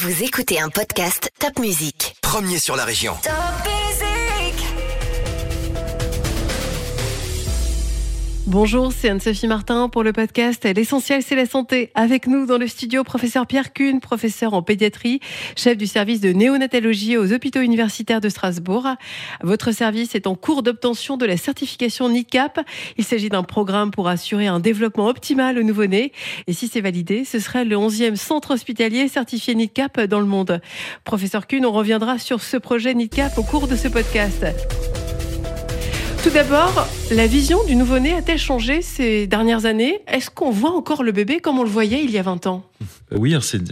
Vous écoutez un podcast Top Music. Premier sur la région. Top Bonjour, c'est Anne-Sophie Martin pour le podcast L'essentiel, c'est la santé. Avec nous dans le studio, professeur Pierre Kuhn, professeur en pédiatrie, chef du service de néonatologie aux hôpitaux universitaires de Strasbourg. Votre service est en cours d'obtention de la certification NICAP. Il s'agit d'un programme pour assurer un développement optimal au nouveau-né. Et si c'est validé, ce serait le 11e centre hospitalier certifié NICAP dans le monde. Professeur Kuhn, on reviendra sur ce projet NICAP au cours de ce podcast. Tout d'abord, la vision du nouveau-né a-t-elle changé ces dernières années? Est-ce qu'on voit encore le bébé comme on le voyait il y a 20 ans? Euh, Oui, c'est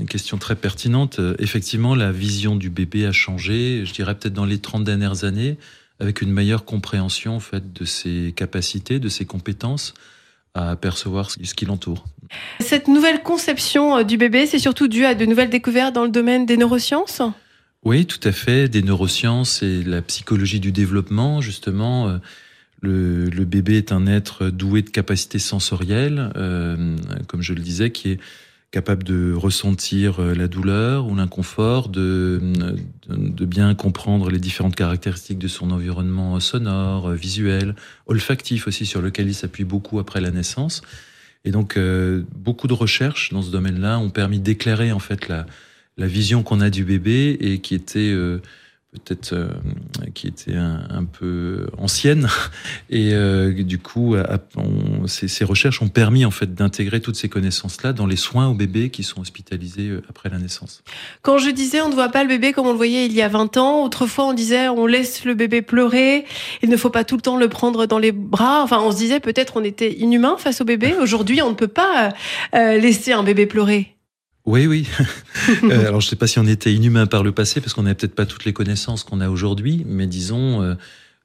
une question très pertinente. Euh, Effectivement, la vision du bébé a changé, je dirais peut-être dans les 30 dernières années, avec une meilleure compréhension en fait, de ses capacités, de ses compétences à percevoir ce ce qui l'entoure. Cette nouvelle conception euh, du bébé, c'est surtout dû à de nouvelles découvertes dans le domaine des neurosciences? Oui, tout à fait. Des neurosciences et la psychologie du développement, justement. euh, Le, bébé est un être doué de capacités sensorielles, euh, comme je le disais, qui est capable de ressentir euh, la douleur ou l'inconfort, de, bien comprendre les différentes caractéristiques de son environnement sonore, visuel, olfactif aussi, sur lequel il s'appuie beaucoup après la naissance. Et donc, beaucoup de recherches dans ce domaine-là ont permis d'éclairer en fait la, la vision qu'on a du bébé et qui était euh, peut-être euh, qui était un, peu ancienne et euh, du coup ces, recherches ont permis en fait d'intégrer toutes ces connaissances là dans les soins aux bébés qui sont hospitalisés après la naissance. Quand je disais on ne voit pas le bébé comme on le voyait il y a 20 ans, autrefois on disait on laisse le bébé pleurer, il ne faut pas tout le temps le prendre dans les bras. Enfin, on se disait peut-être on était inhumain face au bébé. Aujourd'hui, on ne peut pas laisser un bébé pleurer. Oui, oui. Euh, alors, je ne sais pas si on était inhumain par le passé, parce qu'on n'avait peut-être pas toutes les connaissances qu'on a aujourd'hui, mais disons, euh,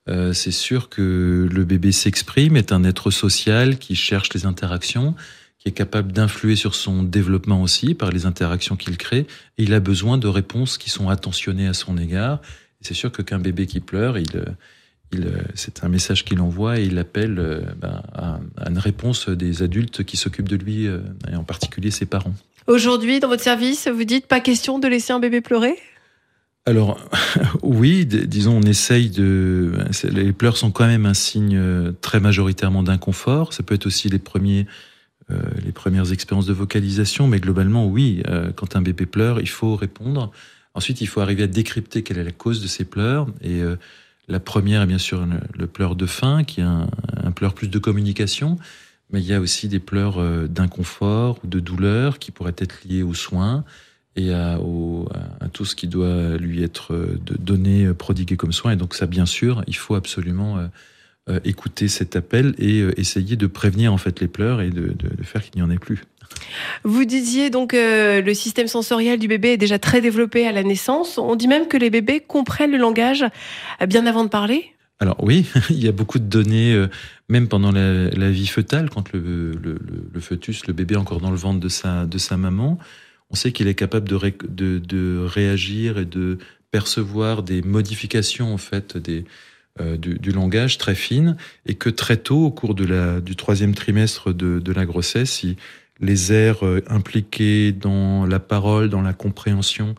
euh, c'est sûr que le bébé s'exprime, est un être social qui cherche les interactions, qui est capable d'influer sur son développement aussi par les interactions qu'il crée, et il a besoin de réponses qui sont attentionnées à son égard. C'est sûr que qu'un bébé qui pleure, il, euh, il, euh, c'est un message qu'il envoie et il appelle ben, à, à une réponse des adultes qui s'occupent de lui, et en particulier ses parents. Aujourd'hui, dans votre service, vous dites pas question de laisser un bébé pleurer? Alors, oui, disons, on essaye de. Les pleurs sont quand même un signe euh, très majoritairement d'inconfort. Ça peut être aussi les premiers, euh, les premières expériences de vocalisation, mais globalement, oui. euh, quand un bébé pleure, il faut répondre. Ensuite, il faut arriver à décrypter quelle est la cause de ces pleurs. Et la première est bien sûr le, le pleur de faim, qui est un pleur plus de communication. Mais il y a aussi des pleurs euh, d'inconfort ou de douleur qui pourraient être liés aux soins et à, tout ce qui doit lui être euh, donné, euh, prodigué comme soin. Et donc ça, bien sûr, il faut absolument écouter cet appel et essayer de prévenir en fait les pleurs et de, faire qu'il n'y en ait plus. Vous disiez donc euh, le système sensoriel du bébé est déjà très développé à la naissance. On dit même que les bébés comprennent le langage bien avant de parler. Alors oui, il y a beaucoup de données, euh, même pendant la, vie fœtale, quand le, le- le- fœtus, le bébé encore dans le ventre de sa, de sa maman, on sait qu'il est capable de, de, de réagir et de percevoir des modifications en fait des, euh, du, langage très fines, et que très tôt, au cours de la, du troisième trimestre de, de la grossesse, les aires euh, impliquées dans la parole, dans la compréhension,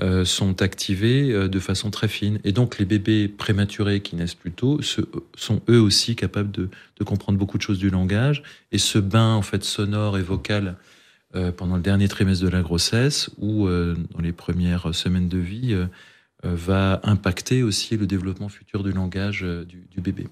euh, sont activés euh, de façon très fine. Et donc les bébés prématurés qui naissent plus tôt se- sont eux aussi capables de, de comprendre beaucoup de choses du langage. Et ce bain en fait sonore et vocal euh, pendant le dernier trimestre de la grossesse ou euh, dans les premières semaines de vie euh, va impacter aussi le développement futur du langage euh, du, du bébé.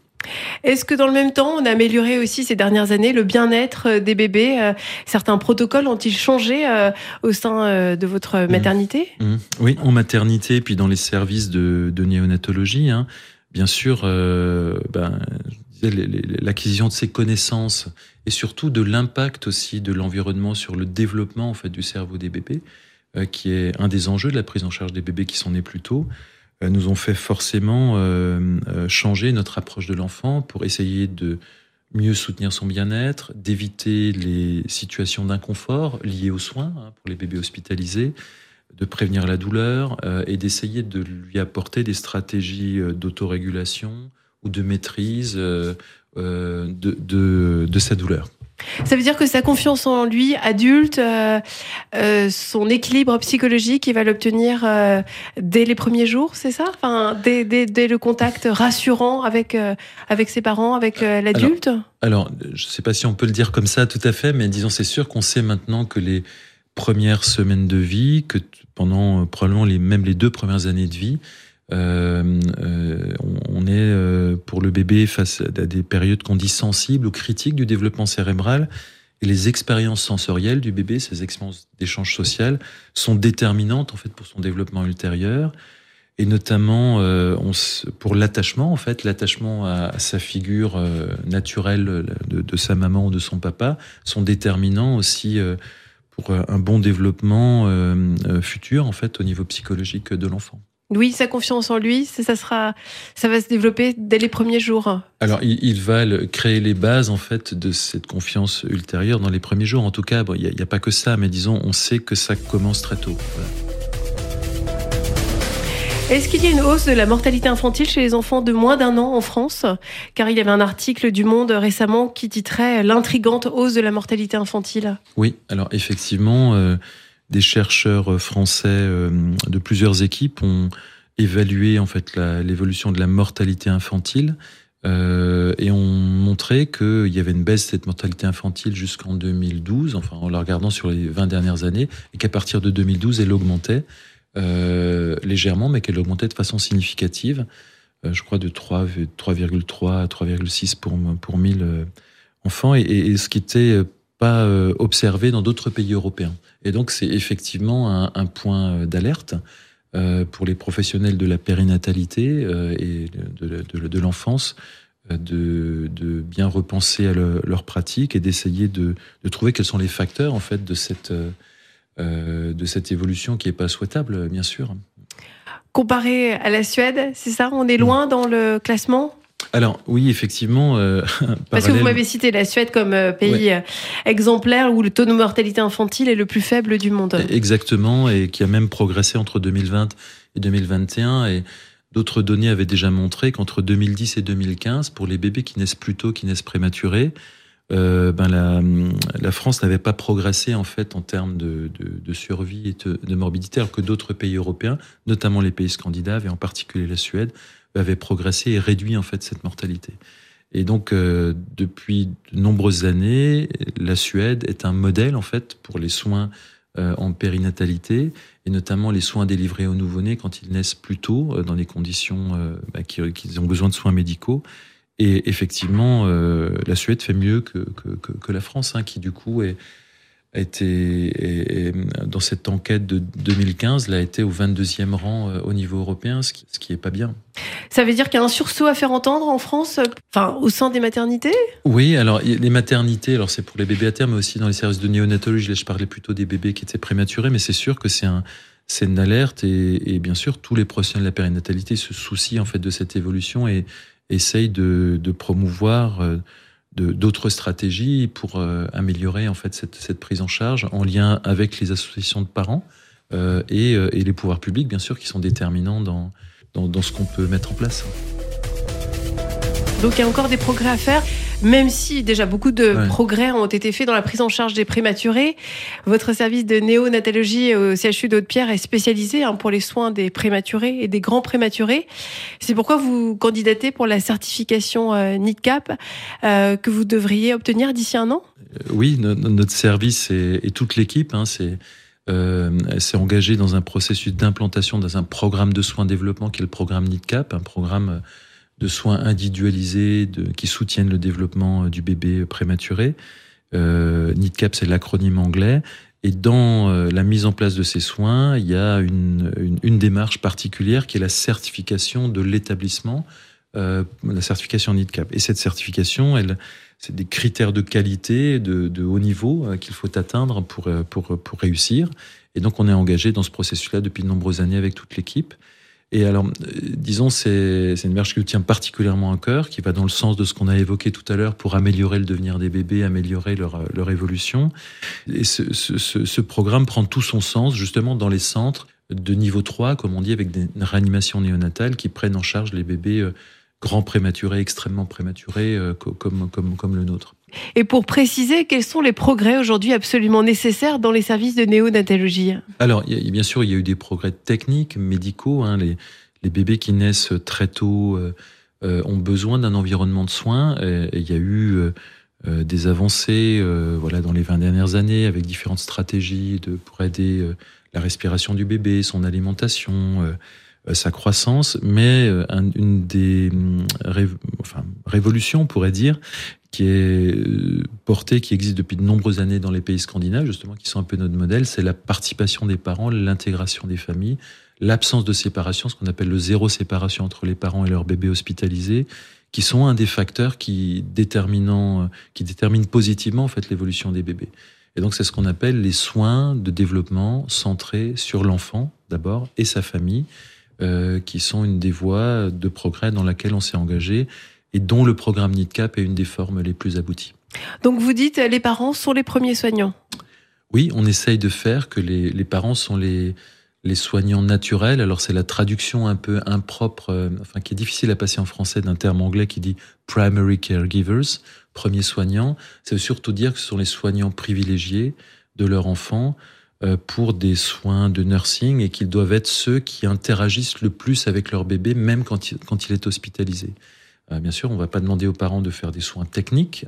Est-ce que dans le même temps, on a amélioré aussi ces dernières années le bien-être euh, des bébés Euh, Certains protocoles ont-ils changé euh, au sein euh, de votre maternité? Mhm. Oui, en maternité, puis dans les services de, de néonatologie, hein, bien sûr, euh, ben, l'acquisition de ces connaissances et surtout de l'impact aussi de l'environnement sur le développement en fait du cerveau des bébés, euh, qui est un des enjeux de la prise en charge des bébés qui sont nés plus tôt, euh, nous ont fait forcément euh, euh, changer notre approche de l'enfant pour essayer de mieux soutenir son bien-être, d'éviter les situations d'inconfort liées aux soins hein, pour les bébés hospitalisés, de prévenir la douleur euh, et d'essayer de lui apporter des stratégies euh, d'autorégulation ou de maîtrise euh, euh, de sa douleur. Ça veut dire que sa confiance en lui, adulte, euh, euh, son équilibre psychologique, il va l'obtenir euh, dès les premiers jours, c'est ça? Enfin, dès, dès, dès, le contact rassurant avec, avec ses parents, avec l'adulte? alors, alors, je ne sais pas si on peut le dire comme ça tout à fait, mais disons, c'est sûr qu'on sait maintenant que les premières semaines de vie, que pendant probablement les, même les deux premières années de vie, euh, euh, on est euh, pour le bébé face à des périodes qu'on dit sensibles ou critiques du développement cérébral. Et les expériences sensorielles du bébé, ces expériences d'échange social, sont déterminantes en fait pour son développement ultérieur. Et notamment euh, pour l'attachement, en fait, l'attachement à, sa figure euh, naturelle de, de, sa maman ou de son papa sont déterminants aussi euh, pour un bon développement futur, en fait, au niveau psychologique de l'enfant. Oui, sa confiance en lui, ça sera, ça va se développer dès les premiers jours. Alors, il, il va créer les bases en fait de cette confiance ultérieure dans les premiers jours. En tout cas, il bon, n'y a, a, pas que ça, mais disons, on sait que ça commence très tôt. Voilà. Est-ce qu'il y a une hausse de la mortalité infantile chez les enfants de moins d'un an en France? Car il y avait un article du Monde récemment qui titrait L'intrigante hausse de la mortalité infantile. Oui, alors effectivement. Euh, des chercheurs français euh, de plusieurs équipes ont évalué en fait l'évolution de la mortalité infantile euh, et ont montré qu'il y avait une baisse de cette mortalité infantile jusqu'en 2012, enfin en la regardant sur les 20 dernières années, et qu'à partir de 2012, elle augmentait euh, légèrement, mais qu'elle augmentait de façon significative, euh, je crois de 3,3 à 3,6 pour, pour 1000 enfants, et, et, ce qui était pas euh, observé dans d'autres pays européens. Et donc c'est effectivement un, un point d'alerte euh, pour les professionnels de la périnatalité euh, et de, de, de l'enfance de, de, bien repenser à le, leur pratique et d'essayer de, de, trouver quels sont les facteurs en fait de cette de cette évolution qui est pas souhaitable bien sûr. Comparé à la Suède, c'est ça? On est loin dans le classement? Alors oui, effectivement. Euh, Parce que vous m'avez cité la Suède comme euh, pays ouais. exemplaire où le taux de mortalité infantile est le plus faible du monde. Exactement, et qui a même progressé entre 2020 et 2021. Et d'autres données avaient déjà montré qu'entre 2010 et 2015, pour les bébés qui naissent plus tôt, qui naissent prématurés, euh, ben la, la France n'avait pas progressé en fait en termes de, de, de survie et de, de morbidité, alors que d'autres pays européens, notamment les pays scandinaves et en particulier la Suède, avait progressé et réduit en fait cette mortalité. Et donc, euh, depuis de nombreuses années, la Suède est un modèle en fait pour les soins euh, en périnatalité et notamment les soins délivrés aux nouveau-nés quand ils naissent plus tôt euh, dans des conditions bah, qui, qui, ont besoin de soins médicaux. Et effectivement, la Suède fait mieux que, que la France, hein, qui du coup est, a été, dans cette enquête de 2015, là, a été au 22e rang euh, au niveau européen, ce qui, ce qui est pas bien. Ça veut dire qu'il y a un sursaut à faire entendre en France, enfin, au sein des maternités? Oui, alors, les maternités, alors c'est pour les bébés à terme, mais aussi dans les services de néonatologie. Là, je parlais plutôt des bébés qui étaient prématurés, mais c'est sûr que c'est un, c'est une alerte et, et, bien sûr, tous les professionnels de la périnatalité se soucient, en fait, de cette évolution et essayent de, de promouvoir, euh, d'autres stratégies pour euh, améliorer en fait cette, cette, prise en charge en lien avec les associations de parents euh, et, euh, et, les pouvoirs publics bien sûr qui sont déterminants dans, dans, dans ce qu'on peut mettre en place. Donc il y a encore des progrès à faire, même si déjà beaucoup de ouais. progrès ont été faits dans la prise en charge des prématurés. Votre service de néonatologie au CHU de Haute-Pierre est spécialisé hein, pour les soins des prématurés et des grands prématurés. C'est pourquoi vous candidatez pour la certification euh, NIDCAP euh, que vous devriez obtenir d'ici un an? Oui, no notre service et, et toute l'équipe, hein, c'est euh, s'est engagé dans un processus d'implantation dans un programme de soins développement qui est le programme NIDCAP, un programme de soins individualisés de, qui soutiennent le développement euh, du bébé prématuré. Euh, NIDCAP, c'est l'acronyme anglais. Et dans euh, la mise en place de ces soins, il y a une, une, démarche particulière qui est la certification de l'établissement, euh, la certification NIDCAP. Et cette certification, elle, c'est des critères de qualité de, de haut niveau euh, qu'il faut atteindre pour, pour, pour réussir. Et donc, on est engagé dans ce processus-là depuis de nombreuses années avec toute l'équipe. Et alors, disons, c'est une marche qui nous tient particulièrement à cœur, qui va dans le sens de ce qu'on a évoqué tout à l'heure pour améliorer le devenir des bébés, améliorer leur, évolution. Et ce, ce, ce, programme prend tout son sens justement dans les centres de niveau 3, comme on dit, avec des réanimations néonatales qui prennent en charge les bébés grands prématurés, extrêmement prématurés, comme, comme, comme le nôtre. Et pour préciser, quels sont les progrès aujourd'hui absolument nécessaires dans les services de néonatologie? Alors, bien sûr, il y a eu des progrès techniques, médicaux. Hein, les, les, bébés qui naissent très tôt ont besoin d'un environnement de soins. Et, il y a eu euh, des avancées euh, voilà, dans les 20 dernières années avec différentes stratégies de, pour aider euh, la respiration du bébé, son alimentation, sa croissance, mais une des enfin, révolutions, on pourrait dire, qui est portée, qui existe depuis de nombreuses années dans les pays scandinaves, justement, qui sont un peu notre modèle, c'est la participation des parents, l'intégration des familles, l'absence de séparation, ce qu'on appelle le zéro séparation entre les parents et leurs bébés hospitalisés, qui sont un des facteurs qui, déterminant, qui déterminent positivement en fait, l'évolution des bébés. Et donc c'est ce qu'on appelle les soins de développement centrés sur l'enfant d'abord et sa famille, euh, qui sont une des voies de progrès dans laquelle on s'est engagé et dont le programme NIDCAP est une des formes les plus abouties. Donc vous dites les parents sont les premiers soignants Oui, on essaye de faire que les, les parents sont les, les soignants naturels. Alors c'est la traduction un peu impropre, euh, enfin qui est difficile à passer en français d'un terme anglais qui dit primary caregivers, premiers soignants. Ça veut surtout dire que ce sont les soignants privilégiés de leur enfant euh, pour des soins de nursing et qu'ils doivent être ceux qui interagissent le plus avec leur bébé, même quand il, est hospitalisé. Euh, bien sûr, on ne va pas demander aux parents de faire des soins techniques,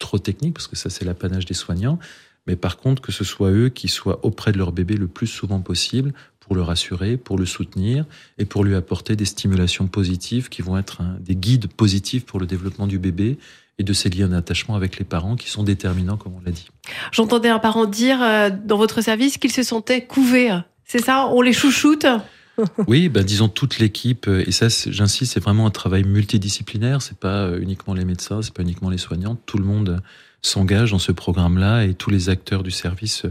trop techniques, parce que ça c'est l'apanage des soignants, mais par contre que ce soit eux qui soient auprès de leur bébé le plus souvent possible pour le rassurer, pour le soutenir et pour lui apporter des stimulations positives qui vont être des guides positifs pour le développement du bébé et de ses liens d'attachement avec les parents qui sont déterminants, comme on l'a dit. J'entendais un parent dire euh, dans votre service qu'il se sentait couvé. C'est ça? On les chouchoute? Oui, ben disons toute l'équipe, euh, et ça, j'insiste, c'est vraiment un travail multidisciplinaire. C'est pas euh, uniquement les médecins, c'est pas uniquement les soignants. Tout le monde s'engage dans ce programme-là et tous les acteurs du service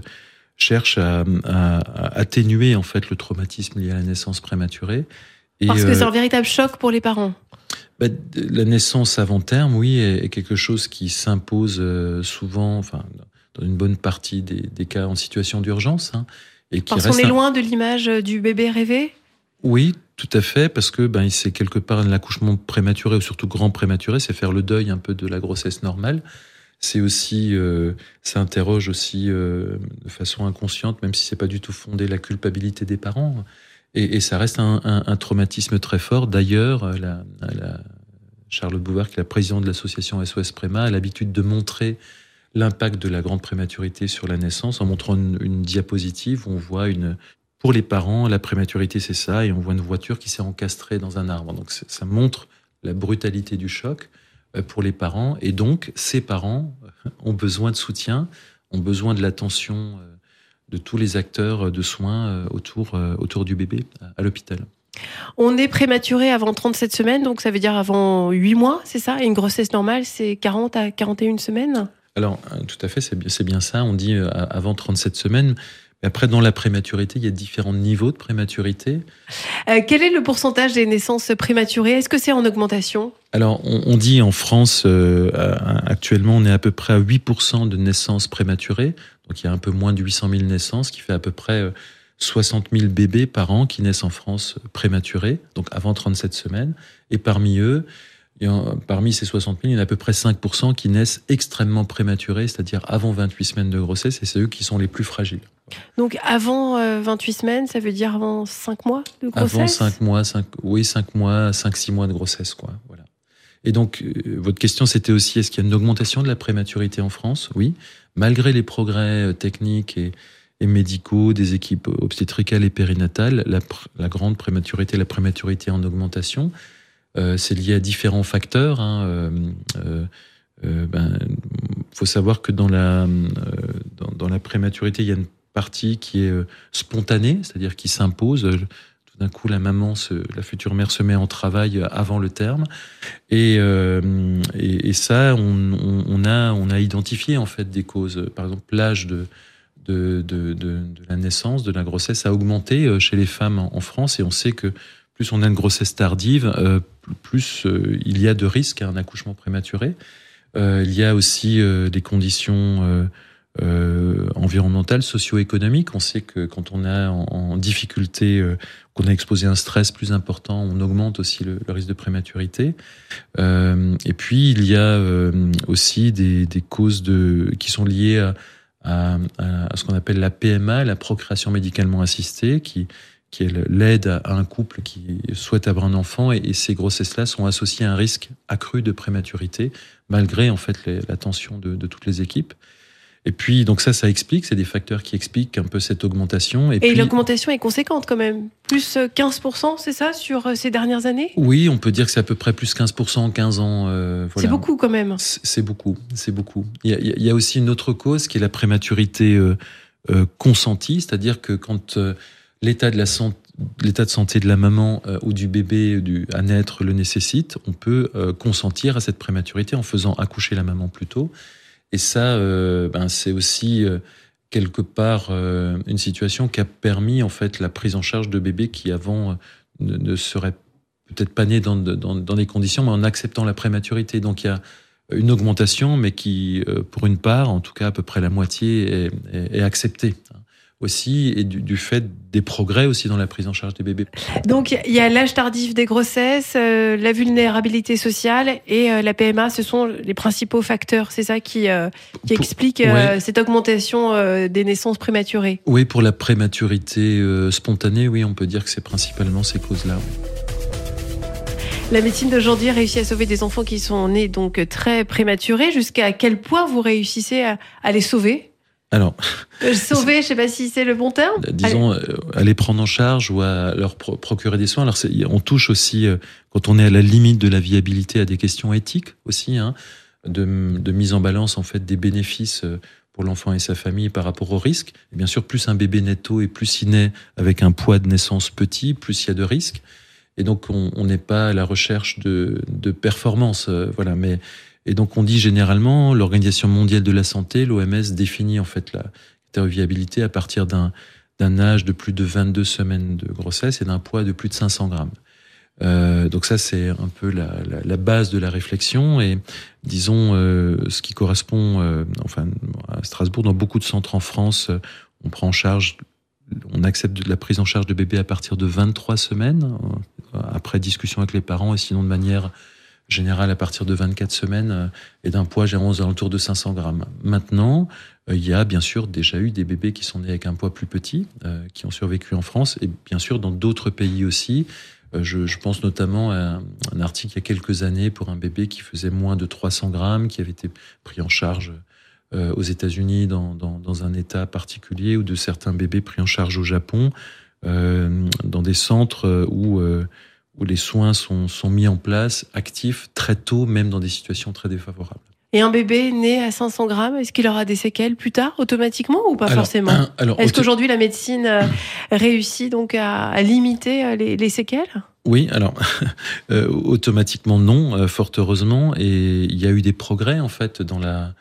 cherchent à, atténuer en fait le traumatisme lié à la naissance prématurée. Parce que c'est un véritable choc pour les parents. Bah, la naissance avant terme, oui, est, quelque chose qui s'impose euh, souvent, enfin, dans une bonne partie des, cas en situation d'urgence. Hein, et qui parce qu'on est loin de l'image du bébé rêvé? Oui, tout à fait, parce que ben, c'est quelque part l'accouchement prématuré, ou surtout grand prématuré, c'est faire le deuil un peu de la grossesse normale c'est aussi, euh, ça interroge aussi euh, de façon inconsciente, même si c'est pas du tout fondé, la culpabilité des parents. Et, ça reste un, traumatisme très fort. D'ailleurs, euh, la, Charles Bouvard, qui est la présidente de l'association SOS Préma, a l'habitude de montrer l'impact de la grande prématurité sur la naissance en montrant une, diapositive où on voit une, pour les parents, la prématurité c'est ça, et on voit une voiture qui s'est encastrée dans un arbre. Donc ça montre la brutalité du choc. Euh, pour les parents. Et donc, ces parents ont besoin de soutien, ont besoin de l'attention euh, de tous les acteurs de soins autour, autour du bébé à l'hôpital. On est prématuré avant 37 semaines, donc ça veut dire avant 8 mois, c'est ça? Et une grossesse normale, c'est 40 à 41 semaines? Alors, tout à fait, c'est bien, bien ça. On dit avant 37 semaines. Après, dans la prématurité, il y a différents niveaux de prématurité. Euh, quel est le pourcentage des naissances prématurées? Est-ce que c'est en augmentation? Alors, on, dit en France, euh, actuellement, on est à peu près à 8% de naissances prématurées. Donc, il y a un peu moins de 800 000 naissances, qui fait à peu près 60 euh, 000 bébés par an qui naissent en France prématurés, donc avant 37 semaines. Et parmi eux, parmi ces 60 000, il y en a à peu près 5% qui naissent extrêmement prématurés, c'est-à-dire avant 28 semaines de grossesse, et c'est eux qui sont les plus fragiles. Donc avant 28 euh, semaines, ça veut dire avant 5 mois de grossesse? Avant 5 mois, 5, oui, 5 mois, 5-6 mois de grossesse, quoi. Et donc, euh, votre question, c'était aussi, est-ce qu'il y a une augmentation de la prématurité en France? Oui. Malgré les progrès euh, techniques et, médicaux des équipes obstétricales et périnatales, la, grande prématurité, la prématurité en augmentation, euh, c'est lié à différents facteurs. Hein, euh, euh ben, faut savoir que dans, la prématurité, il y a une partie qui est spontanée, c'est-à-dire qui s'impose. D'un coup, la maman, la future mère, se met en travail avant le terme, et, et ça, on, a, identifié en fait des causes. Par exemple, l'âge de la naissance, de la grossesse a augmenté chez les femmes en France, et on sait que plus on a une grossesse tardive, euh, plus euh, il y a de risques à un accouchement prématuré. Euh, il y a aussi des conditions euh, environnementales, socio-économiques. On sait que quand on est en, difficulté, euh, qu'on a exposé à un stress plus important, on augmente aussi le, risque de prématurité. Euh, et puis il y a euh, aussi des, causes qui sont liées à, ce qu'on appelle la PMA, la procréation médicalement assistée, qui, est l'aide à un couple qui souhaite avoir un enfant et, ces grossesses-là sont associées à un risque accru de prématurité malgré en fait l'attention de, de, toutes les équipes. Et puis, donc ça, ça explique, c'est des facteurs qui expliquent un peu cette augmentation. Et, et l'augmentation est conséquente quand même, plus 15%, c'est ça, sur euh, ces dernières années? Oui, on peut dire que c'est à peu près plus 15% en 15 ans. Euh, voilà. C'est beaucoup quand même. C'est beaucoup, c'est beaucoup. Il y, a, il y, a, aussi une autre cause qui est la prématurité euh, euh consentie, c'est-à-dire que quand euh, l'état de la santé l'état de santé de la maman euh, ou du bébé du, à naître le nécessite, on peut euh, consentir à cette prématurité en faisant accoucher la maman plus tôt. Et ça, euh, ben, c'est aussi euh, quelque part euh, une situation qui a permis en fait la prise en charge de bébés qui avant ne, seraient peut-être pas nés dans, dans, des conditions, mais en acceptant la prématurité. Donc il y a une augmentation, mais qui, pour une part, en tout cas à peu près la moitié, est acceptée aussi et du, du, fait des progrès aussi dans la prise en charge des bébés. Donc il y a l'âge tardif des grossesses, euh, la vulnérabilité sociale et euh, la PMA, ce sont les principaux facteurs. C'est ça qui, euh, qui pour, explique ouais. cette augmentation des naissances prématurées. Oui, pour la prématurité spontanée, oui, on peut dire que c'est principalement ces causes-là. Oui. La médecine d'aujourd'hui réussit à sauver des enfants qui sont nés donc très prématurés. Jusqu'à quel point vous réussissez à, à les sauver? Alors, sauver, je sais pas si c'est le bon terme. Disons, Allez. à les prendre en charge ou à leur procurer des soins. Alors, on touche aussi, quand on est à la limite de la viabilité, à des questions éthiques aussi, hein, de, de, mise en balance en fait des bénéfices pour l'enfant et sa famille par rapport au risque. Et bien sûr, plus un bébé naît tôt et plus il naît avec un poids de naissance petit, plus il y a de risques. Et donc, on n'est pas à la recherche de, de performance, voilà. Mais et donc on dit généralement, l'Organisation mondiale de la santé, l'OMS, définit en fait la viabilité à partir d'un d'un âge de plus de 22 semaines de grossesse et d'un poids de plus de 500 grammes. Euh, donc ça, c'est un peu la, base de la réflexion et disons euh, ce qui correspond, euh, enfin à Strasbourg, dans beaucoup de centres en France, on prend en charge, on accepte la prise en charge de bébés à partir de 23 semaines, après discussion avec les parents et sinon de manière général à partir de 24 semaines euh, et d'un poids généralement aux alentours de 500 grammes. Maintenant, euh, il y a bien sûr déjà eu des bébés qui sont nés avec un poids plus petit, euh, qui ont survécu en France et bien sûr dans d'autres pays aussi. Je, pense notamment à un article il y a quelques années pour un bébé qui faisait moins de 300 grammes, qui avait été pris en charge aux États-Unis dans, dans, un état particulier, ou de certains bébés pris en charge au Japon, dans des centres où où les soins sont, sont mis en place, actifs, très tôt, même dans des situations très défavorables. Et un bébé né à 500 grammes, est-ce qu'il aura des séquelles plus tard, automatiquement ou pas alors, forcément Est-ce qu'aujourd'hui la médecine euh, réussit donc à, à limiter euh, les, les, séquelles? Oui, alors euh, automatiquement non, fort heureusement, et il y a eu des progrès en fait dans la,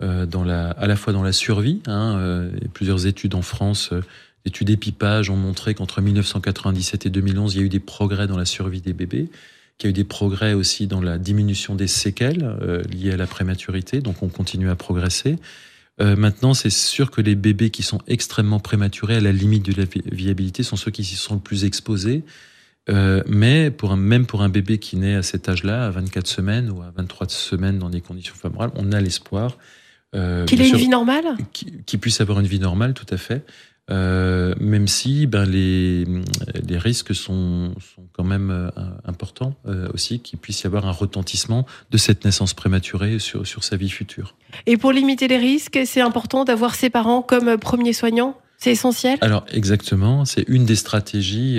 dans la, à la fois dans la survie. Hein, plusieurs études en France études épipage ont montré qu'entre 1997 et 2011, il y a eu des progrès dans la survie des bébés, qu'il y a eu des progrès aussi dans la diminution des séquelles euh, liées à la prématurité, donc on continue à progresser. Euh, maintenant, c'est sûr que les bébés qui sont extrêmement prématurés, à la limite de la viabilité, sont ceux qui s'y sont le plus exposés. Euh, mais pour un, même pour un bébé qui naît à cet âge-là, à 24 semaines ou à 23 semaines dans des conditions favorables, on a l'espoir. Euh, qu'il ait une vie normale? Qu'il qui puisse avoir une vie normale, tout à fait. Euh, même si ben, les, les risques sont, sont quand même euh, importants euh, aussi, qu'il puisse y avoir un retentissement de cette naissance prématurée sur, sur sa vie future. Et pour limiter les risques, c'est important d'avoir ses parents comme premiers soignants? C'est essentiel? Alors exactement, c'est une des stratégies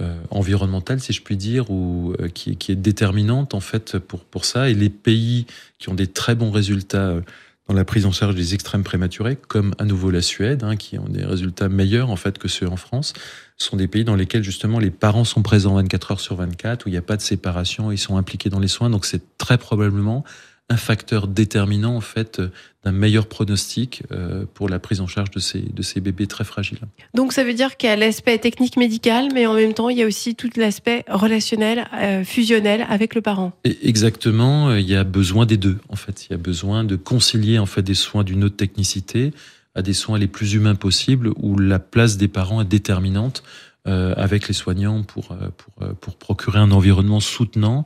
euh, environnementales, si je puis dire, ou euh, qui, qui, est déterminante en fait pour, pour ça. Et les pays qui ont des très bons résultats dans la prise en charge des extrêmes prématurés, comme à nouveau la Suède, hein, qui ont des résultats meilleurs en fait que ceux en France, sont des pays dans lesquels justement les parents sont présents 24 heures sur 24, où il n'y a pas de séparation, ils sont impliqués dans les soins, donc c'est très probablement un facteur déterminant en fait d'un meilleur pronostic euh, pour la prise en charge de ces, de ces bébés très fragiles. Donc ça veut dire qu'il y a l'aspect technique médical, mais en même temps il y a aussi tout l'aspect relationnel, euh, fusionnel avec le parent. Et exactement, euh, il y a besoin des deux en fait. Il y a besoin de concilier en fait des soins d'une haute technicité à des soins les plus humains possibles où la place des parents est déterminante euh, avec les soignants pour, euh, pour, euh, pour procurer un environnement soutenant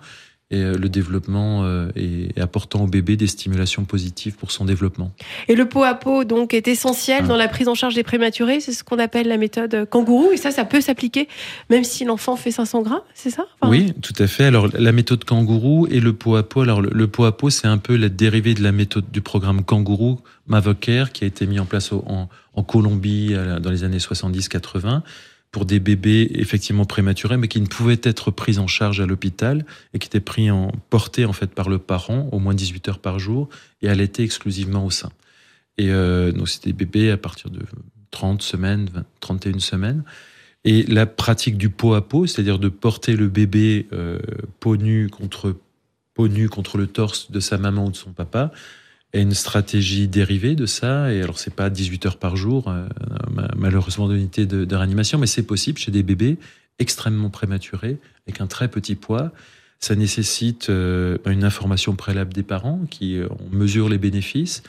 et le développement et apportant au bébé des stimulations positives pour son développement. Et le pot à pot donc est essentiel dans la prise en charge des prématurés, c'est ce qu'on appelle la méthode kangourou et ça ça peut s'appliquer même si l'enfant fait 500 grammes, c'est ça? Enfin... Oui, tout à fait. Alors la méthode kangourou et le pot à pot, alors le, pot à pot c'est un peu la dérivée de la méthode du programme kangourou Mavocare qui a été mis en place en, en Colombie dans les années 70-80 pour des bébés effectivement prématurés, mais qui ne pouvaient être pris en charge à l'hôpital et qui étaient pris en portés en fait par le parent au moins 18 heures par jour et allaités exclusivement au sein. Et euh, donc c'était des bébés à partir de 30 semaines, 20, 31 semaines. Et la pratique du pot à pot, c'est-à-dire de porter le bébé euh, peau nue contre peau nue contre le torse de sa maman ou de son papa, et une stratégie dérivée de ça. Et alors, c'est pas 18 heures par jour, euh, malheureusement, d'unité de, de, réanimation, mais c'est possible chez des bébés extrêmement prématurés, avec un très petit poids. Ça nécessite euh, une information préalable des parents qui euh, mesure les bénéfices.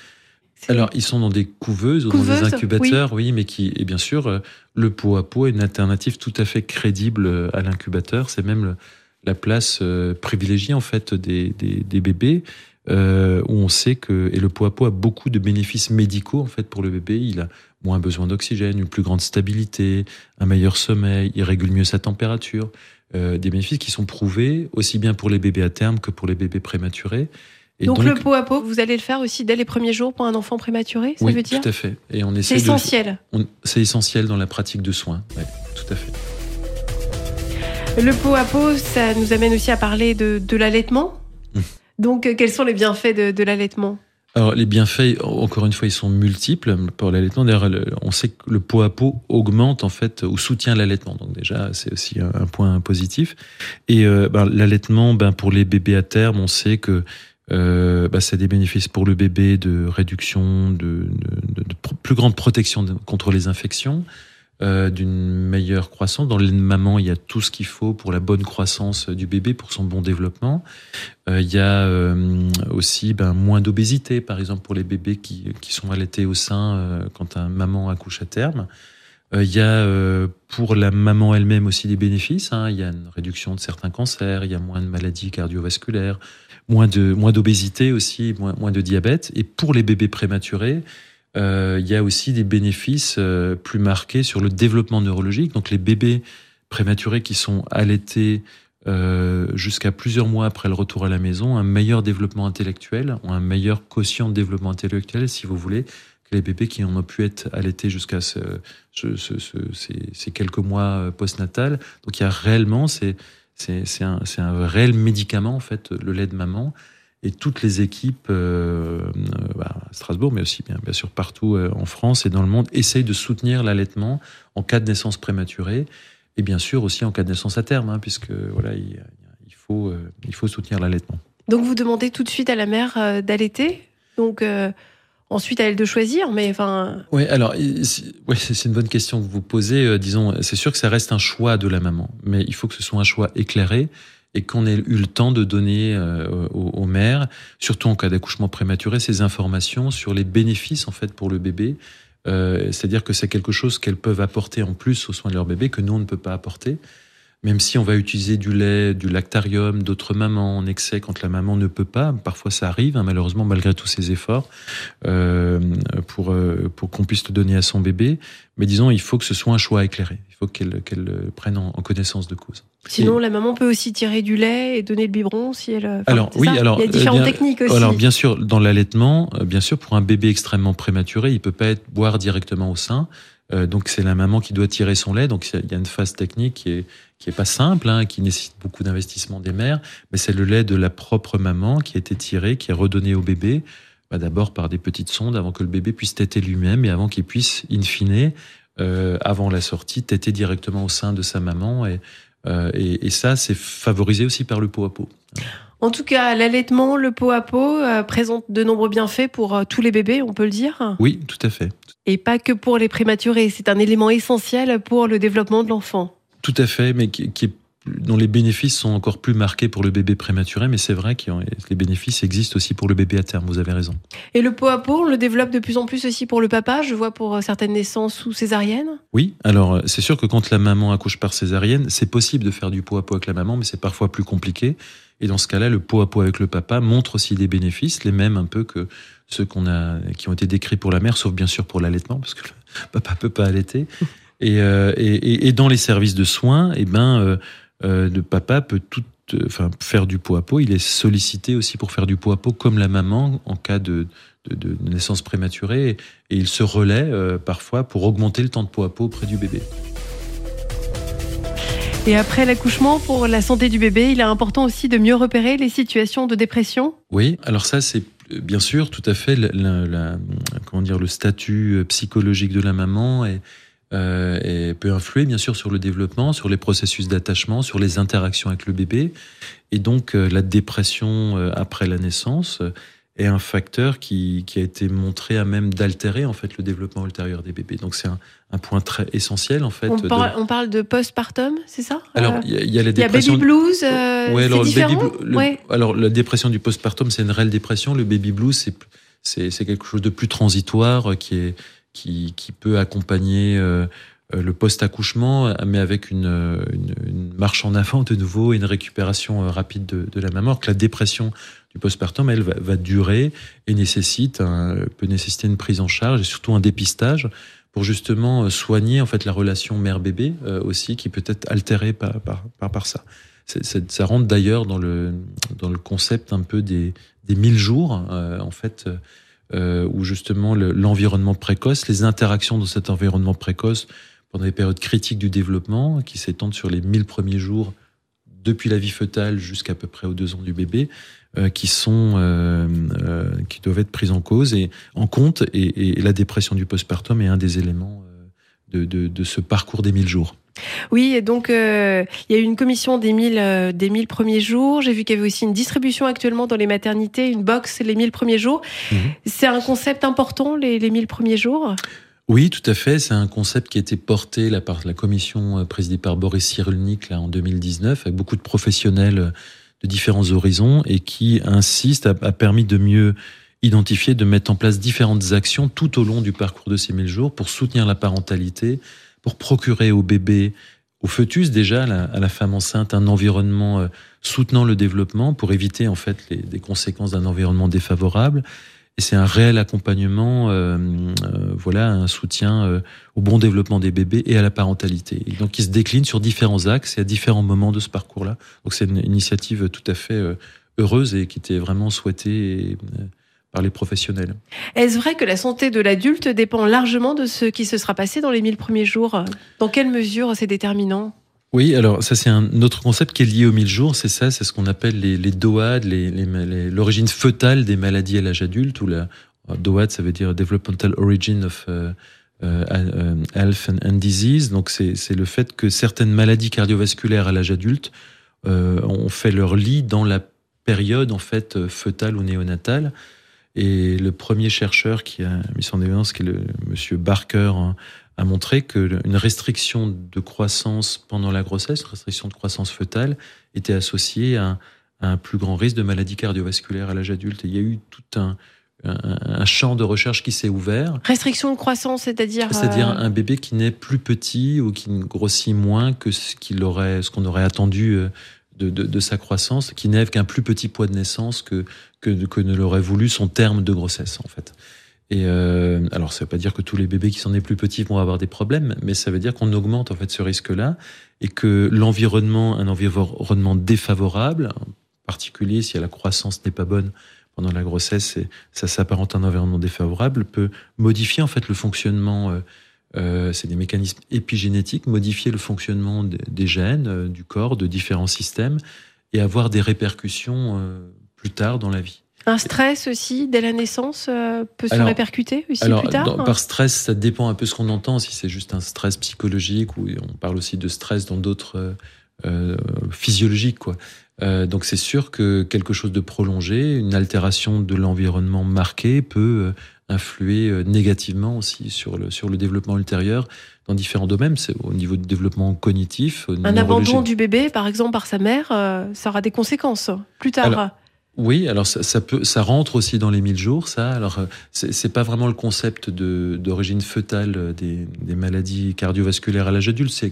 Alors, ils sont dans des couveuses, ou dans des incubateurs, oui. mais qui, et bien sûr, le pot à pot est une alternative tout à fait crédible à l'incubateur. C'est même la place privilégiée, en fait, des, des, des bébés euh, où on sait que et le pot à pot a beaucoup de bénéfices médicaux en fait pour le bébé. Il a moins besoin d'oxygène, une plus grande stabilité, un meilleur sommeil, il régule mieux sa température. Euh, des bénéfices qui sont prouvés aussi bien pour les bébés à terme que pour les bébés prématurés. Et donc, le pot à pot, vous allez le faire aussi dès les premiers jours pour un enfant prématuré, ça oui, veut dire tout à fait. Et on c'est essentiel. C'est essentiel dans la pratique de soins. Ouais, tout à fait. Le pot à pot, ça nous amène aussi à parler de, de l'allaitement. Donc, euh, quels sont les bienfaits de, l'allaitement? Alors les bienfaits, encore une fois, ils sont multiples pour l'allaitement. D'ailleurs, on sait que le pot à pot augmente en fait ou soutient l'allaitement. Donc déjà, c'est aussi un, point positif. Et euh, ben, l'allaitement, ben, pour les bébés à terme, on sait que euh, ben, ça a des bénéfices pour le bébé de réduction, de plus grande protection contre les infections. Euh, d'une meilleure croissance. Dans les mamans, il y a tout ce qu'il faut pour la bonne croissance du bébé, pour son bon développement. Euh, il y a euh, aussi ben, moins d'obésité, par exemple, pour les bébés qui, qui sont allaités au sein euh, quand un maman accouche à terme. Il y a pour la maman elle-même aussi des bénéfices. Hein. Il y a une réduction de certains cancers, il y a moins de maladies cardiovasculaires, moins de moins d'obésité aussi, moins, moins de diabète. Et pour les bébés prématurés, euh, il y a aussi des bénéfices euh, plus marqués sur le développement neurologique. Donc les bébés prématurés qui sont allaités euh, jusqu'à plusieurs mois après le retour à la maison, un meilleur développement intellectuel, ont un meilleur quotient de développement intellectuel, si vous voulez, que les bébés qui ont pu être allaités jusqu'à ce, ce, ce, ces, ces, quelques mois postnatal. Donc il y a réellement, c'est un, un réel médicament en fait, le lait de maman et toutes les équipes euh, euh, bah, à Strasbourg, mais aussi bien, bien sûr partout euh, en France et dans le monde, essayent de soutenir l'allaitement en cas de naissance prématurée et bien sûr aussi en cas de naissance à terme, hein, puisque voilà, il, il, faut, il faut soutenir l'allaitement. Donc vous demandez tout de suite à la mère d'allaiter donc Ensuite, à elle de choisir, mais enfin. Oui, alors, ouais, c'est une bonne question que vous posez. disons, c'est sûr que ça reste un choix de la maman, mais il faut que ce soit un choix éclairé et qu'on ait eu le temps de donner euh, aux, mères, surtout en cas d'accouchement prématuré, ces informations sur les bénéfices en fait pour le bébé. Euh, C'est-à-dire que c'est quelque chose qu'elles peuvent apporter en plus aux soins de leur bébé que nous on ne peut pas apporter. Même si on va utiliser du lait, du lactarium, d'autres mamans en excès quand la maman ne peut pas, parfois ça arrive, hein, malheureusement malgré tous ces efforts, euh, pour, euh, pour qu'on puisse le donner à son bébé. Mais disons, il faut que ce soit un choix éclairé. Il faut qu'elle qu'elle prenne en, connaissance de cause. Sinon, la maman peut aussi tirer du lait et donner le biberon si elle. alors oui, alors il y a différentes techniques aussi. Alors bien sûr, dans l'allaitement, euh, bien sûr, pour un bébé extrêmement prématuré, il peut pas être boire directement au sein. Euh, donc c'est la maman qui doit tirer son lait. Donc il y a une phase technique qui est qui est pas simple, hein, qui nécessite beaucoup d'investissement des mères, mais c'est le lait de la propre maman qui a été tiré, qui est redonné au bébé, bah, d'abord par des petites sondes avant que le bébé puisse téter lui-même et avant qu'il puisse, in fine, euh, avant la sortie, téter directement au sein de sa maman. Et, euh, et, et ça, c'est favorisé aussi par le pot à pot. En tout cas, l'allaitement, le pot à pot euh, présente de nombreux bienfaits pour euh, tous les bébés, on peut le dire. Oui, tout à fait. Et pas que pour les prématurés, c'est un élément essentiel pour le développement de l'enfant. Tout à fait, mais qui, qui est dont les bénéfices sont encore plus marqués pour le bébé prématuré, mais c'est vrai que les bénéfices existent aussi pour le bébé à terme, vous avez raison. Et le pot à pot, on le développe de plus en plus aussi pour le papa, je vois pour certaines naissances sous césarienne? Oui, alors c'est sûr que quand la maman accouche par césarienne, c'est possible de faire du pot à pot avec la maman, mais c'est parfois plus compliqué. Et dans ce cas-là, le pot à pot avec le papa montre aussi des bénéfices, les mêmes un peu que ceux qu'on a, qui ont été décrits pour la mère, sauf bien sûr pour l'allaitement, parce que le papa peut pas allaiter. Et, euh, et, et, dans les services de soins, eh ben, euh, euh, le papa peut tout, euh, enfin, faire du pot à pot. Il est sollicité aussi pour faire du pot à pot, comme la maman en cas de, de, de naissance prématurée. Et, il se relaie euh, parfois pour augmenter le temps de pot à pot auprès du bébé. Et après l'accouchement, pour la santé du bébé, il est important aussi de mieux repérer les situations de dépression. Oui, alors ça c'est bien sûr tout à fait la, la, comment dire le statut psychologique de la maman et euh, et peut influer bien sûr sur le développement, sur les processus d'attachement, sur les interactions avec le bébé. Et donc euh, la dépression euh, après la naissance est un facteur qui, qui a été montré à même d'altérer en fait le développement ultérieur des bébés. Donc c'est un, un, point très essentiel en fait. On, parle, de... on parle de postpartum, c'est ça? Alors il y, y, a la dépression. Il y a baby blues. Euh, ouais, alors, différent? baby, le, ouais. alors la dépression du postpartum c'est une réelle dépression. Le baby blues c'est c'est quelque chose de plus transitoire qui est qui, peut accompagner euh, le post-accouchement, mais avec une, marche en avant de nouveau et une récupération euh, rapide de, la maman. Que la dépression du postpartum, elle va, durer et nécessite peut nécessiter une prise en charge et surtout un dépistage pour justement euh, soigner en fait la relation mère-bébé euh, aussi, qui peut être altérée par, par, par, ça. Ça rentre d'ailleurs dans le, dans le concept un peu des, des 1000 jours, euh, en fait, euh, où justement l'environnement le, précoce, les interactions dans cet environnement précoce pendant les périodes critiques du développement, qui s'étendent sur les 1000 premiers jours depuis la vie fœtale jusqu'à peu près aux deux ans du bébé, euh, qui sont euh, euh, qui doivent être prises en cause et en compte. Et, et la dépression du postpartum est un des éléments de, de, de ce parcours des 1000 jours. Oui, et donc euh, il y a eu une commission des 1000 euh, des 1000 premiers jours. J'ai vu qu'il y avait aussi une distribution actuellement dans les maternités, une box les 1000 premiers jours. Mmh. C'est un concept important les, les 1000 premiers jours? Oui, tout à fait. C'est un concept qui a été porté là, par la commission présidée par Boris Cyrulnik là, en 2019, avec beaucoup de professionnels de différents horizons et qui insiste, a, a permis de mieux identifier, de mettre en place différentes actions tout au long du parcours de ces 1000 jours pour soutenir la parentalité, pour procurer au bébé, au fœtus déjà, à la, femme enceinte, un environnement euh, soutenant le développement pour éviter en fait les, conséquences d'un environnement défavorable. Et c'est un réel accompagnement, euh, euh, voilà, un soutien au bon développement des bébés et à la parentalité. Et donc, il se décline sur différents axes et à différents moments de ce parcours-là. Donc, c'est une initiative tout à fait heureuse et qui était vraiment souhaitée. Par les professionnels. Est-ce vrai que la santé de l'adulte dépend largement de ce qui se sera passé dans les 1000 premiers jours? Dans quelle mesure c'est déterminant? Oui, alors ça c'est un autre concept qui est lié aux 1000 jours, c'est ça, c'est ce qu'on appelle les, les DOAD, l'origine foetale des maladies à l'âge adulte, ou la DOAD ça veut dire Developmental Origin of uh, uh, Health and, and, Disease, donc c'est le fait que certaines maladies cardiovasculaires à l'âge adulte euh, ont fait leur lit dans la période en fait fœtale ou néonatale. Et le premier chercheur qui a mis son évidence, qui est le monsieur Barker, hein, a montré qu'une restriction de croissance pendant la grossesse, restriction de croissance fœtale, était associée à, à un plus grand risque de maladie cardiovasculaire à l'âge adulte. Et il y a eu tout un, un, un champ de recherche qui s'est ouvert. Restriction de croissance, c'est-à-dire C'est-à-dire euh... un bébé qui naît plus petit ou qui grossit moins que ce qu'il aurait, qu'on aurait attendu euh, de, sa croissance, qui n'ait qu'un plus petit poids de naissance que, que, que ne l'aurait voulu son terme de grossesse, en fait. Et euh, alors, ça ne veut pas dire que tous les bébés qui sont nés plus petits vont avoir des problèmes, mais ça veut dire qu'on augmente en fait ce risque-là et que l'environnement, un environnement défavorable, en particulier si la croissance n'est pas bonne pendant la grossesse, et ça s'apparente à un environnement défavorable, peut modifier en fait le fonctionnement. Euh, euh, c'est des mécanismes épigénétiques, modifier le fonctionnement des gènes, euh, du corps, de différents systèmes, et avoir des répercussions euh, plus tard dans la vie. Un stress aussi, dès la naissance, euh, peut alors, se répercuter aussi alors, plus tard dans, Par stress, ça dépend un peu ce qu'on entend, si c'est juste un stress psychologique, ou on parle aussi de stress dans d'autres euh, physiologique, quoi. Euh, donc c'est sûr que quelque chose de prolongé, une altération de l'environnement marqué peut influer euh, négativement aussi sur le, sur le développement ultérieur dans différents domaines. C'est au niveau du développement cognitif. Un abandon du bébé, par exemple, par sa mère, ça aura des conséquences plus tard. Alors, oui, alors ça, ça, peut, ça rentre aussi dans les 1000 jours, ça. Alors c'est pas vraiment le concept d'origine fœtale des, des, maladies cardiovasculaires à l'âge adulte, c'est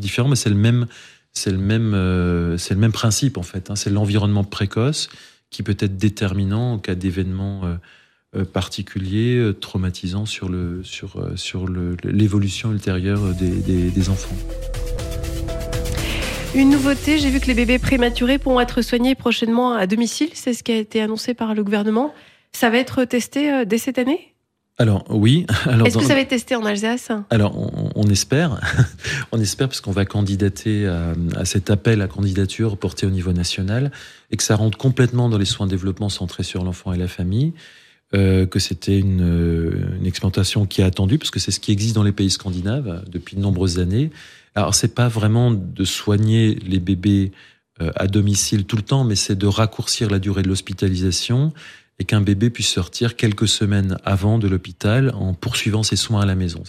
différent, mais c'est le même c'est le même, euh, c'est le même principe en fait. Hein. C'est l'environnement précoce qui peut être déterminant en cas d'événements euh, euh, particuliers, traumatisants sur le, sur, sur l'évolution ultérieure des, des, enfants. Une nouveauté, j'ai vu que les bébés prématurés pourront être soignés prochainement à domicile. C'est ce qui a été annoncé par le gouvernement. Ça va être testé dès cette année? Alors oui. Est-ce que vous avez testé en Alsace? Alors on, espère, on espère parce qu'on va candidater à, cet appel à candidature porté au niveau national et que ça rentre complètement dans les soins de développement centrés sur l'enfant et la famille. Euh, que c'était une, une, expérimentation qui est attendue parce que c'est ce qui existe dans les pays scandinaves depuis de nombreuses années. Alors c'est pas vraiment de soigner les bébés euh, à domicile tout le temps, mais c'est de raccourcir la durée de l'hospitalisation et qu'un bébé puisse sortir quelques semaines avant de l'hôpital en poursuivant ses soins à la maison.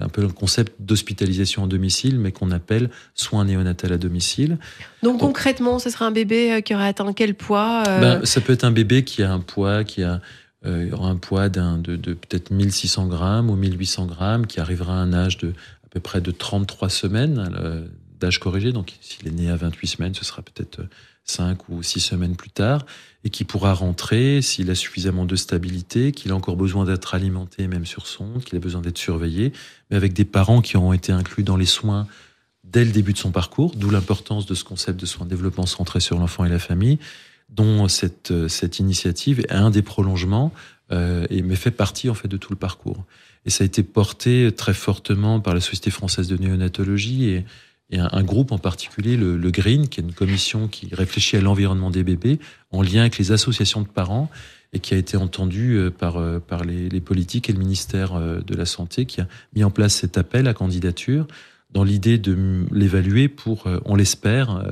Un peu le concept d'hospitalisation en domicile, mais qu'on appelle soins néonatal à domicile. Donc, concrètement, ce sera un bébé euh, qui aurait atteint quel poids euh ben, Ça peut être un bébé qui a un poids qui a euh, aura un poids d'un, de, de peut-être 1600 grammes ou 1800 grammes, qui arrivera à un âge de à peu près de 33 semaines d'âge corrigé. Donc, s'il est né à 28 semaines, ce sera peut-être cinq ou six semaines plus tard, et qui pourra rentrer s'il a suffisamment de stabilité, qu'il a encore besoin d'être alimenté même sur sonde, qu'il a besoin d'être surveillé, mais avec des parents qui ont été inclus dans les soins dès le début de son parcours, d'où l'importance de ce concept de soins de développement centré sur l'enfant et la famille, dont cette, cette initiative est un des prolongements, euh, et, mais fait partie en fait de tout le parcours. Et ça a été porté très fortement par la Société française de néonatologie et, et un, groupe en particulier, le, le, GREEN, qui est une commission qui réfléchit à l'environnement des bébés en lien avec les associations de parents et qui a été entendu euh, par, euh, par les, les politiques et le ministère euh, de la Santé qui a mis en place cet appel à candidature dans l'idée de l'évaluer pour, on l'espère,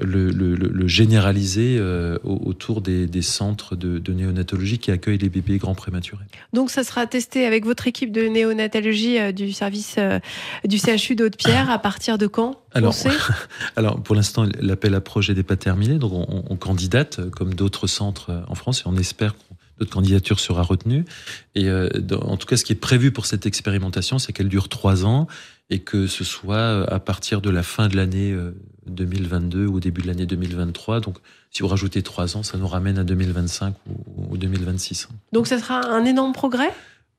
le, le, le, généraliser euh, autour des, des centres de, de, néonatologie qui accueillent les bébés grands prématurés. Donc ça sera testé avec votre équipe de néonatologie euh, du service euh, du CHU de Haute-Pierre à partir de quand alors, alors pour l'instant l'appel à projet n'est pas terminé, donc on, on candidate comme d'autres centres en France et on espère que notre candidature sera retenue. Et en tout cas, ce qui est prévu pour cette expérimentation, c'est qu'elle dure trois ans et que ce soit à partir de la fin de l'année 2022 ou au début de l'année 2023. Donc, si vous rajoutez trois ans, ça nous ramène à 2025 ou, 2026. Donc, ça sera un énorme progrès?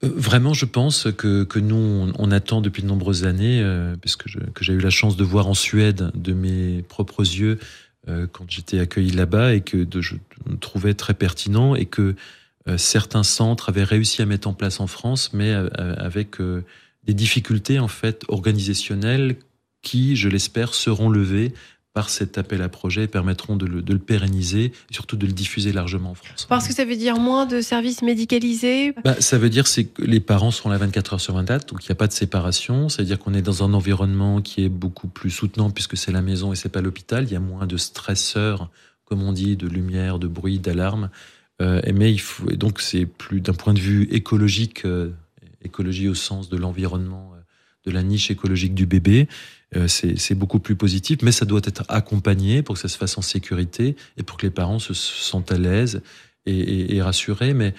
Euh, Vraiment, je pense que, que nous, on, attend depuis de nombreuses années, euh, puisque que j'ai eu la chance de voir en Suède de mes propres yeux euh, quand j'étais accueilli là-bas et que de, je trouvais très pertinent et que certains centres avaient réussi à mettre en place en France, mais avec des difficultés en fait organisationnelles qui, je l'espère, seront levés par cet appel à projet et permettront de le, de le, pérenniser et surtout de le diffuser largement en France. Parce que ça veut dire moins de services médicalisés? Bah, Ça veut dire que les parents seront là 24 heures sur 24, donc il n'y a pas de séparation. Ça veut dire qu'on est dans un environnement qui est beaucoup plus soutenant puisque c'est la maison et c'est pas l'hôpital. Il y a moins de stresseurs, comme on dit, de lumière, de bruit, d'alarme. Euh, mais il faut, et donc c'est plus d'un point de vue écologique, euh, écologie au sens de l'environnement, euh, de la niche écologique du bébé. Euh, c'est beaucoup plus positif, mais ça doit être accompagné pour que ça se fasse en sécurité et pour que les parents se sentent à l'aise et, et, rassurés. Mais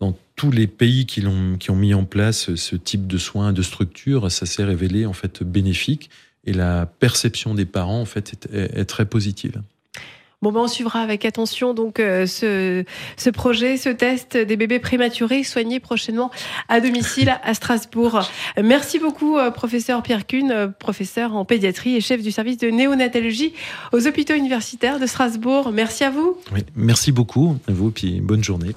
dans tous les pays qui, ont, qui ont mis en place ce type de soins, de structures, ça s'est révélé en fait bénéfique et la perception des parents en fait est, est très positive. Ben, on suivra avec attention donc euh, ce, projet, ce test des bébés prématurés soignés prochainement à domicile à Strasbourg. Merci beaucoup, euh, professeur Pierre Kuhn, euh, professeur en pédiatrie et chef du service de néonatologie aux hôpitaux universitaires de Strasbourg. Merci à vous. Merci beaucoup à vous, puis bonne journée.